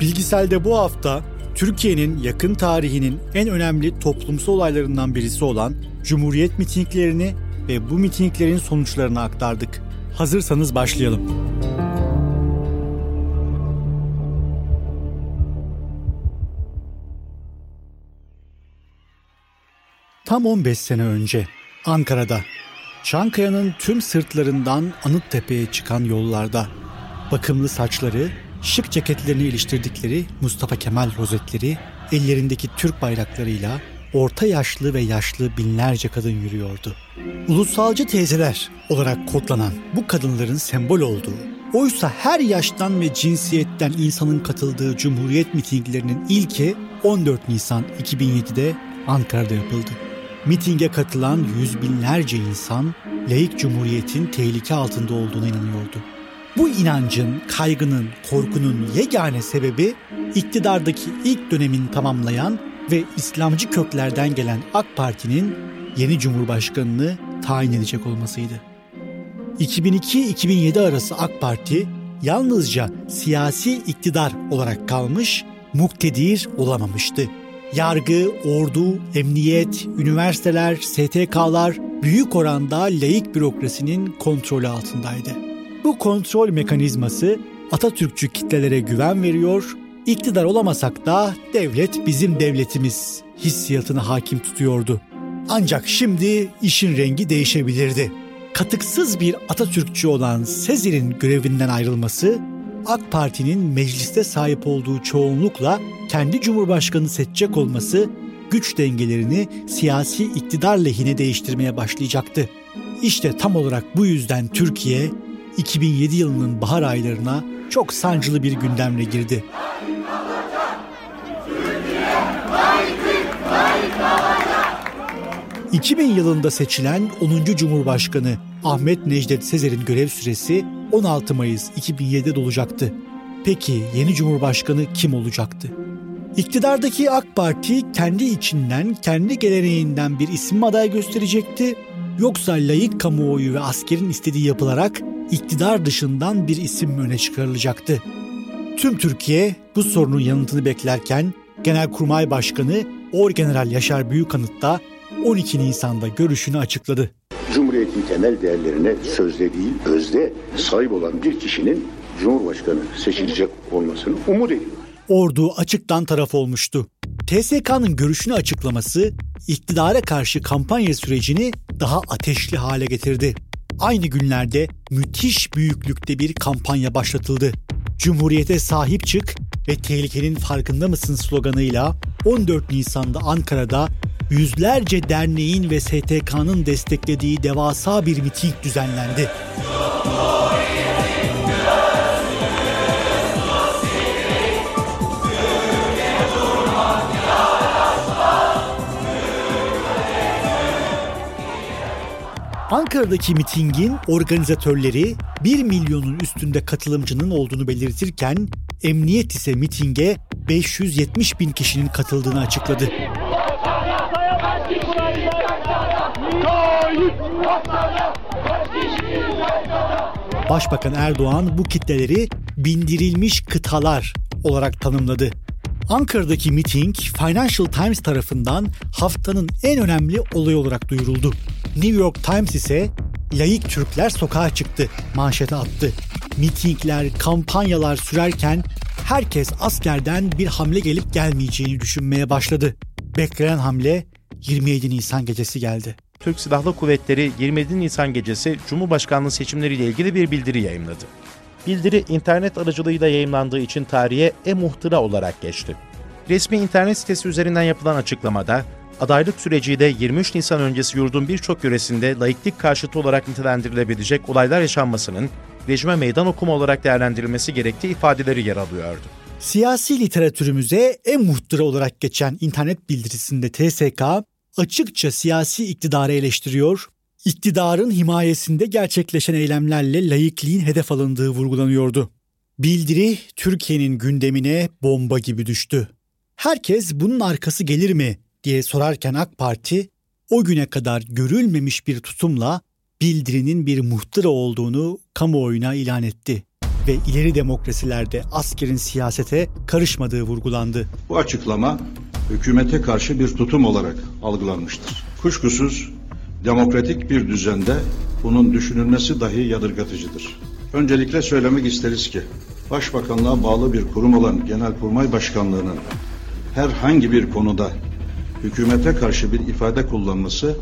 Bilgisel'de bu hafta Türkiye'nin yakın tarihinin en önemli toplumsal olaylarından birisi olan Cumhuriyet mitinglerini ve bu mitinglerin sonuçlarını aktardık. Hazırsanız başlayalım. Tam 15 sene önce Ankara'da Çankaya'nın tüm sırtlarından Anıttepe'ye çıkan yollarda bakımlı saçları, şık ceketlerini iliştirdikleri Mustafa Kemal rozetleri ellerindeki Türk bayraklarıyla orta yaşlı ve yaşlı binlerce kadın yürüyordu. Ulusalcı teyzeler olarak kodlanan bu kadınların sembol olduğu, oysa her yaştan ve cinsiyetten insanın katıldığı Cumhuriyet mitinglerinin ilki 14 Nisan 2007'de Ankara'da yapıldı. Mitinge katılan yüz binlerce insan laik cumhuriyetin tehlike altında olduğuna inanıyordu. Bu inancın, kaygının, korkunun yegane sebebi iktidardaki ilk dönemini tamamlayan ve İslamcı köklerden gelen AK Parti'nin yeni cumhurbaşkanını tayin edecek olmasıydı. 2002-2007 arası AK Parti yalnızca siyasi iktidar olarak kalmış, muktedir olamamıştı. Yargı, ordu, emniyet, üniversiteler, STK'lar büyük oranda laik bürokrasinin kontrolü altındaydı. Bu kontrol mekanizması Atatürkçü kitlelere güven veriyor, iktidar olamasak da devlet bizim devletimiz hissiyatını hakim tutuyordu. Ancak şimdi işin rengi değişebilirdi. Katıksız bir Atatürkçü olan Sezir'in görevinden ayrılması AK Parti'nin mecliste sahip olduğu çoğunlukla kendi cumhurbaşkanı seçecek olması güç dengelerini siyasi iktidar lehine değiştirmeye başlayacaktı. İşte tam olarak bu yüzden Türkiye 2007 yılının bahar aylarına çok sancılı bir gündemle girdi. 2000 yılında seçilen 10. Cumhurbaşkanı Ahmet Necdet Sezer'in görev süresi 16 Mayıs 2007'de dolacaktı. Peki yeni Cumhurbaşkanı kim olacaktı? İktidardaki AK Parti kendi içinden, kendi geleneğinden bir isim aday gösterecekti. Yoksa layık kamuoyu ve askerin istediği yapılarak iktidar dışından bir isim öne çıkarılacaktı? Tüm Türkiye bu sorunun yanıtını beklerken Genelkurmay Başkanı Orgeneral Yaşar Büyükanıt da 12 Nisan'da görüşünü açıkladı. Cumhuriyetin temel değerlerine sözde değil, özde sahip olan bir kişinin Cumhurbaşkanı seçilecek olmasını umut ediyor. Ordu açıktan taraf olmuştu. TSK'nın görüşünü açıklaması iktidara karşı kampanya sürecini daha ateşli hale getirdi. Aynı günlerde müthiş büyüklükte bir kampanya başlatıldı. Cumhuriyete sahip çık ve tehlikenin farkında mısın sloganıyla 14 Nisan'da Ankara'da yüzlerce derneğin ve STK'nın desteklediği devasa bir miting düzenlendi. Ankara'daki mitingin organizatörleri 1 milyonun üstünde katılımcının olduğunu belirtirken emniyet ise mitinge 570 bin kişinin katıldığını açıkladı. Başbakan Erdoğan bu kitleleri bindirilmiş kıtalar olarak tanımladı. Ankara'daki miting Financial Times tarafından haftanın en önemli olayı olarak duyuruldu. New York Times ise layık Türkler sokağa çıktı manşete attı. Mitingler, kampanyalar sürerken herkes askerden bir hamle gelip gelmeyeceğini düşünmeye başladı. Beklenen hamle 27 Nisan gecesi geldi. Türk Silahlı Kuvvetleri 27 Nisan gecesi Cumhurbaşkanlığı seçimleriyle ilgili bir bildiri yayınladı. Bildiri internet aracılığıyla yayınlandığı için tarihe e-muhtıra olarak geçti. Resmi internet sitesi üzerinden yapılan açıklamada, adaylık süreciyle 23 Nisan öncesi yurdun birçok yöresinde laiklik karşıtı olarak nitelendirilebilecek olaylar yaşanmasının rejime meydan okuma olarak değerlendirilmesi gerektiği ifadeleri yer alıyordu. Siyasi literatürümüze e-muhtıra olarak geçen internet bildirisinde TSK açıkça siyasi iktidarı eleştiriyor, iktidarın himayesinde gerçekleşen eylemlerle layıklığın hedef alındığı vurgulanıyordu. Bildiri Türkiye'nin gündemine bomba gibi düştü. Herkes bunun arkası gelir mi diye sorarken AK Parti o güne kadar görülmemiş bir tutumla bildirinin bir muhtıra olduğunu kamuoyuna ilan etti ve ileri demokrasilerde askerin siyasete karışmadığı vurgulandı. Bu açıklama hükümete karşı bir tutum olarak algılanmıştır. Kuşkusuz demokratik bir düzende bunun düşünülmesi dahi yadırgatıcıdır. Öncelikle söylemek isteriz ki Başbakanlığa bağlı bir kurum olan Genelkurmay Başkanlığı'nın herhangi bir konuda hükümete karşı bir ifade kullanması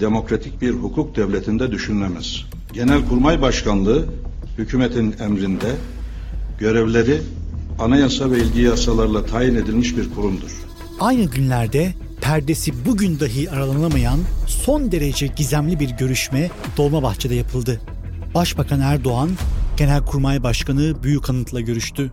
demokratik bir hukuk devletinde düşünülemez. Genelkurmay Başkanlığı hükümetin emrinde görevleri anayasa ve ilgi yasalarla tayin edilmiş bir kurumdur. Aynı günlerde perdesi bugün dahi aralanamayan son derece gizemli bir görüşme Dolmabahçe'de yapıldı. Başbakan Erdoğan, Genelkurmay Başkanı Büyükanıt'la görüştü.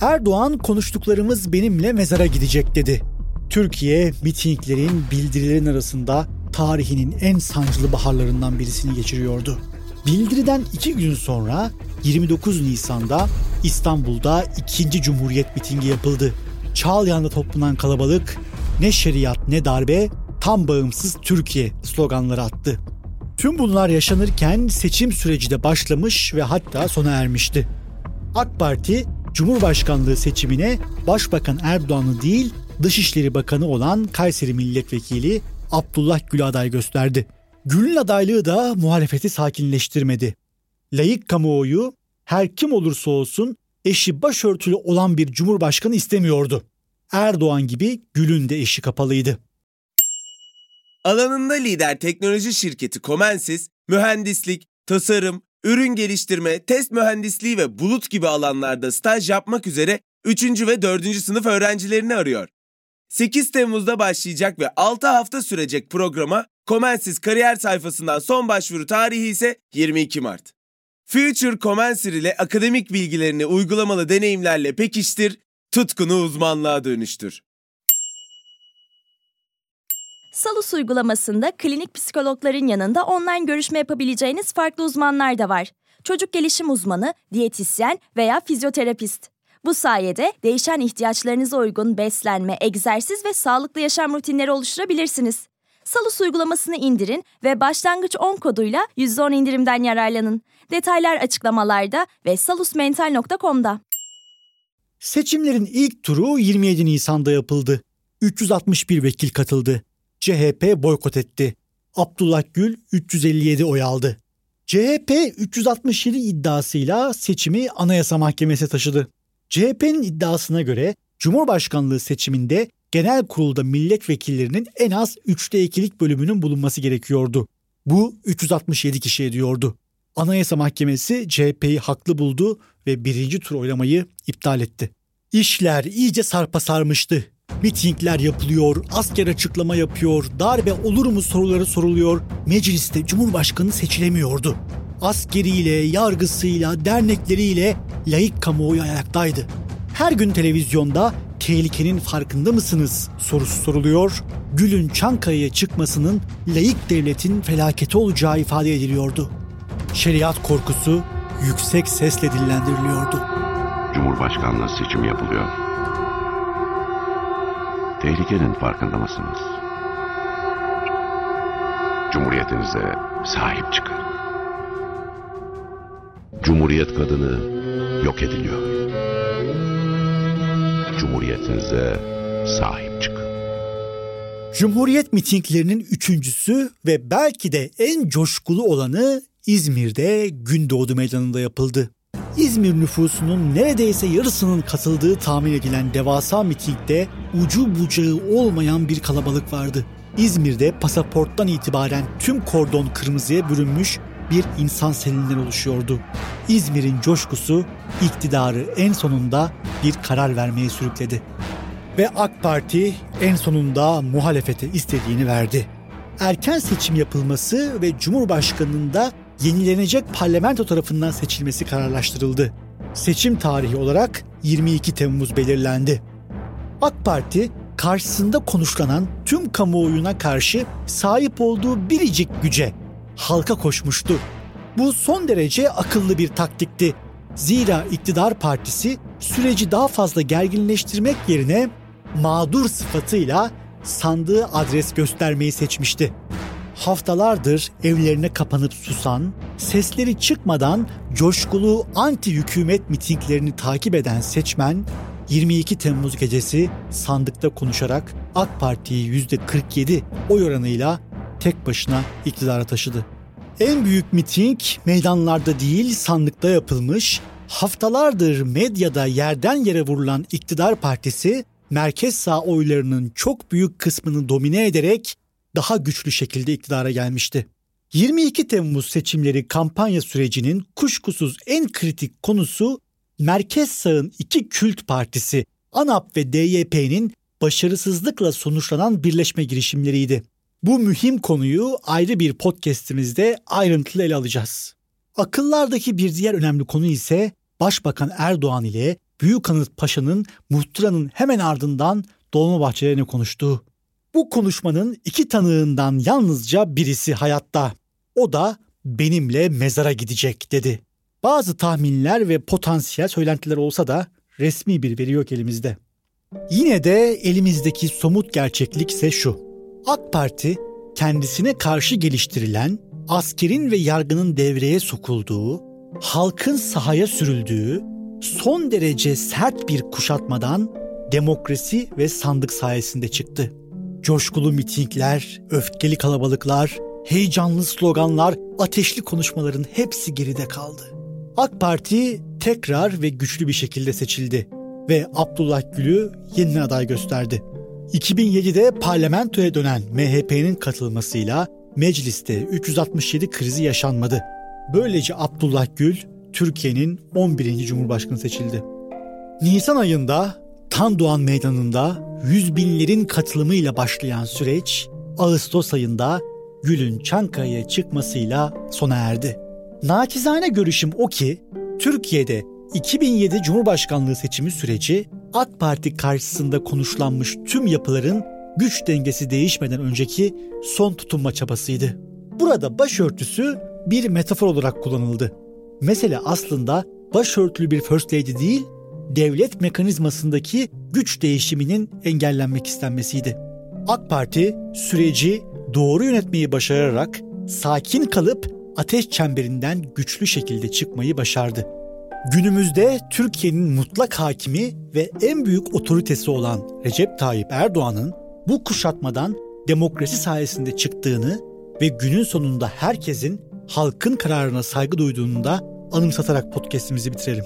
Erdoğan konuştuklarımız benimle mezara gidecek dedi. Türkiye mitinglerin bildirilerin arasında tarihinin en sancılı baharlarından birisini geçiriyordu. Bildiriden iki gün sonra 29 Nisan'da İstanbul'da 2. Cumhuriyet mitingi yapıldı. Çağlayan'da toplanan kalabalık ne şeriat ne darbe tam bağımsız Türkiye sloganları attı. Tüm bunlar yaşanırken seçim süreci de başlamış ve hatta sona ermişti. AK Parti Cumhurbaşkanlığı seçimine Başbakan Erdoğan'ı değil Dışişleri Bakanı olan Kayseri Milletvekili Abdullah Gül'ü aday gösterdi. Gül'ün adaylığı da muhalefeti sakinleştirmedi. Layık kamuoyu her kim olursa olsun eşi başörtülü olan bir cumhurbaşkanı istemiyordu. Erdoğan gibi Gül'ün de eşi kapalıydı. Alanında lider teknoloji şirketi Comensis, mühendislik, tasarım, ürün geliştirme, test mühendisliği ve bulut gibi alanlarda staj yapmak üzere 3. ve 4. sınıf öğrencilerini arıyor. 8 Temmuz'da başlayacak ve 6 hafta sürecek programa Comensis kariyer sayfasından son başvuru tarihi ise 22 Mart. Future Comensir ile akademik bilgilerini uygulamalı deneyimlerle pekiştir, tutkunu uzmanlığa dönüştür. Salus uygulamasında klinik psikologların yanında online görüşme yapabileceğiniz farklı uzmanlar da var. Çocuk gelişim uzmanı, diyetisyen veya fizyoterapist. Bu sayede değişen ihtiyaçlarınıza uygun beslenme, egzersiz ve sağlıklı yaşam rutinleri oluşturabilirsiniz. Salus uygulamasını indirin ve başlangıç 10 koduyla %10 indirimden yararlanın. Detaylar açıklamalarda ve salusmental.com'da. Seçimlerin ilk turu 27 Nisan'da yapıldı. 361 vekil katıldı. CHP boykot etti. Abdullah Gül 357 oy aldı. CHP 367 iddiasıyla seçimi Anayasa Mahkemesi taşıdı. CHP'nin iddiasına göre Cumhurbaşkanlığı seçiminde genel kurulda milletvekillerinin en az 3'te 2'lik bölümünün bulunması gerekiyordu. Bu 367 kişi ediyordu. Anayasa Mahkemesi CHP'yi haklı buldu ve birinci tur oylamayı iptal etti. İşler iyice sarpa sarmıştı. Mitingler yapılıyor, asker açıklama yapıyor, darbe olur mu soruları soruluyor. Mecliste Cumhurbaşkanı seçilemiyordu. Askeriyle, yargısıyla, dernekleriyle layık kamuoyu ayaktaydı. Her gün televizyonda tehlikenin farkında mısınız sorusu soruluyor. Gül'ün Çankaya'ya çıkmasının layık devletin felaketi olacağı ifade ediliyordu. Şeriat korkusu yüksek sesle dillendiriliyordu. Cumhurbaşkanlığı seçimi yapılıyor. Tehlikenin farkında mısınız? Cumhuriyetinize sahip çıkın. Cumhuriyet kadını yok ediliyor. Cumhuriyetinize sahip çıkın. Cumhuriyet mitinglerinin üçüncüsü ve belki de en coşkulu olanı İzmir'de Gündoğdu Meydanı'nda yapıldı. İzmir nüfusunun neredeyse yarısının katıldığı tahmin edilen devasa mitingde ucu bucağı olmayan bir kalabalık vardı. İzmir'de pasaporttan itibaren tüm kordon kırmızıya bürünmüş bir insan selinden oluşuyordu. İzmir'in coşkusu iktidarı en sonunda bir karar vermeye sürükledi. Ve AK Parti en sonunda muhalefete istediğini verdi. Erken seçim yapılması ve Cumhurbaşkanı'nın da yenilenecek parlamento tarafından seçilmesi kararlaştırıldı. Seçim tarihi olarak 22 Temmuz belirlendi. AK Parti karşısında konuşlanan tüm kamuoyuna karşı sahip olduğu biricik güce, halka koşmuştu. Bu son derece akıllı bir taktikti. Zira iktidar partisi süreci daha fazla gerginleştirmek yerine mağdur sıfatıyla sandığı adres göstermeyi seçmişti. Haftalardır evlerine kapanıp susan, sesleri çıkmadan coşkulu anti hükümet mitinglerini takip eden seçmen 22 Temmuz gecesi sandıkta konuşarak AK Parti'yi %47 oy oranıyla tek başına iktidara taşıdı. En büyük miting meydanlarda değil sandıkta yapılmış, haftalardır medyada yerden yere vurulan iktidar partisi merkez sağ oylarının çok büyük kısmını domine ederek daha güçlü şekilde iktidara gelmişti. 22 Temmuz seçimleri kampanya sürecinin kuşkusuz en kritik konusu merkez sağın iki kült partisi ANAP ve DYP'nin başarısızlıkla sonuçlanan birleşme girişimleriydi. Bu mühim konuyu ayrı bir podcast'imizde ayrıntılı ele alacağız. Akıllardaki bir diğer önemli konu ise Başbakan Erdoğan ile Büyük Anıt Paşa'nın muhtıranın hemen ardından Dolmabahçe'lerine konuştuğu. Bu konuşmanın iki tanığından yalnızca birisi hayatta. O da benimle mezara gidecek dedi. Bazı tahminler ve potansiyel söylentiler olsa da resmi bir veri yok elimizde. Yine de elimizdeki somut gerçeklik ise şu. AK Parti kendisine karşı geliştirilen askerin ve yargının devreye sokulduğu, halkın sahaya sürüldüğü son derece sert bir kuşatmadan demokrasi ve sandık sayesinde çıktı. Coşkulu mitingler, öfkeli kalabalıklar, heyecanlı sloganlar, ateşli konuşmaların hepsi geride kaldı. AK Parti tekrar ve güçlü bir şekilde seçildi ve Abdullah Gül'ü yeniden aday gösterdi. 2007'de parlamentoya dönen MHP'nin katılmasıyla mecliste 367 krizi yaşanmadı. Böylece Abdullah Gül Türkiye'nin 11. Cumhurbaşkanı seçildi. Nisan ayında Tandoğan Meydanı'nda yüz binlerin katılımıyla başlayan süreç Ağustos ayında Gül'ün Çankaya'ya çıkmasıyla sona erdi. Naçizane görüşüm o ki Türkiye'de 2007 Cumhurbaşkanlığı seçimi süreci AK Parti karşısında konuşlanmış tüm yapıların güç dengesi değişmeden önceki son tutunma çabasıydı. Burada başörtüsü bir metafor olarak kullanıldı. Mesele aslında başörtülü bir first lady değil, devlet mekanizmasındaki güç değişiminin engellenmek istenmesiydi. AK Parti süreci doğru yönetmeyi başararak sakin kalıp ateş çemberinden güçlü şekilde çıkmayı başardı. Günümüzde Türkiye'nin mutlak hakimi ve en büyük otoritesi olan Recep Tayyip Erdoğan'ın bu kuşatmadan demokrasi sayesinde çıktığını ve günün sonunda herkesin halkın kararına saygı duyduğunu da anımsatarak podcast'imizi bitirelim.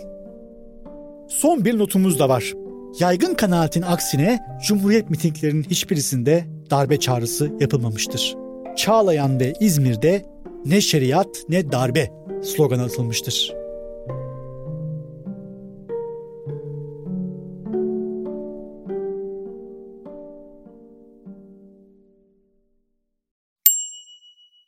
Son bir notumuz da var. Yaygın kanaatin aksine Cumhuriyet mitinglerinin hiçbirisinde darbe çağrısı yapılmamıştır. Çağlayan ve İzmir'de ne şeriat ne darbe sloganı atılmıştır.